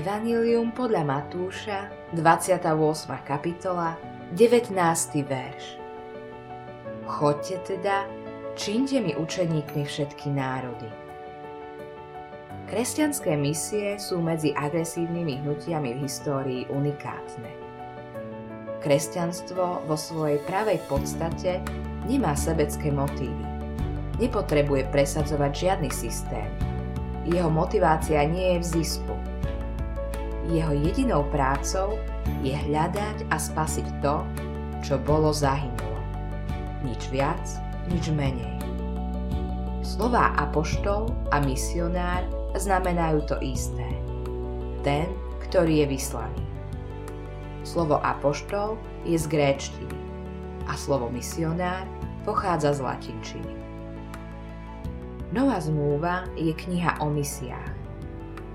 Evangelium podľa Matúša, 28. kapitola, 19. verš. Chodte teda, čínte mi učeníkmi všetky národy. Kresťanské misie sú medzi agresívnymi hnutiami v histórii unikátne. Kresťanstvo vo svojej pravej podstate nemá sebecké motívy. Nepotrebuje presadzovať žiadny systém. Jeho motivácia nie je v zisku – jeho jedinou prácou je hľadať a spasiť to, čo bolo zahynulo. Nič viac, nič menej. Slová apoštol a misionár znamenajú to isté. Ten, ktorý je vyslaný. Slovo apoštol je z gréčtiny a slovo misionár pochádza z latinčiny. Nová zmluva je kniha o misiách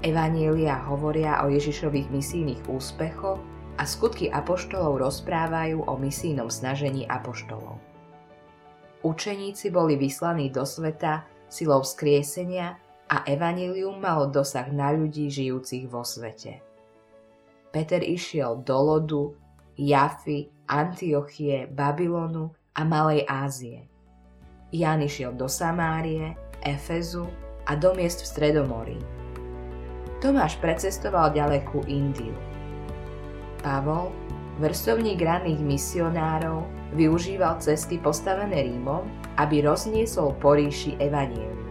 Evanielia hovoria o Ježišových misijných úspechoch a skutky apoštolov rozprávajú o misijnom snažení apoštolov. Učeníci boli vyslaní do sveta silou skriesenia a evanílium malo dosah na ľudí žijúcich vo svete. Peter išiel do Lodu, Jafy, Antiochie, Babylonu a Malej Ázie. Jan išiel do Samárie, Efezu a do miest v Stredomorí Tomáš precestoval ďalekú Indiu. Pavol, vrstovník ranných misionárov, využíval cesty postavené Rímom, aby rozniesol po ríši evanielium.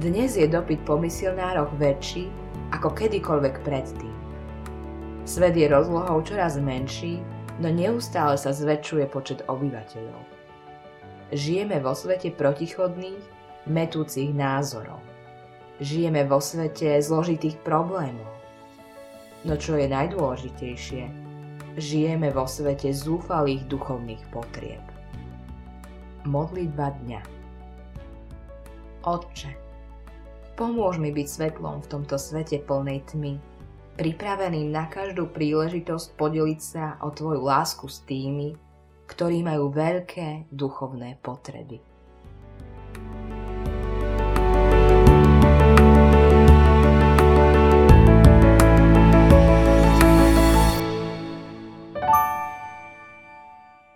Dnes je dopyt po misionároch väčší ako kedykoľvek predtým. Svet je rozlohou čoraz menší, no neustále sa zväčšuje počet obyvateľov. Žijeme vo svete protichodných, metúcich názorov. Žijeme vo svete zložitých problémov. No čo je najdôležitejšie, žijeme vo svete zúfalých duchovných potrieb. Modlitba dňa Otče, pomôž mi byť svetlom v tomto svete plnej tmy, pripraveným na každú príležitosť podeliť sa o Tvoju lásku s tými, ktorí majú veľké duchovné potreby.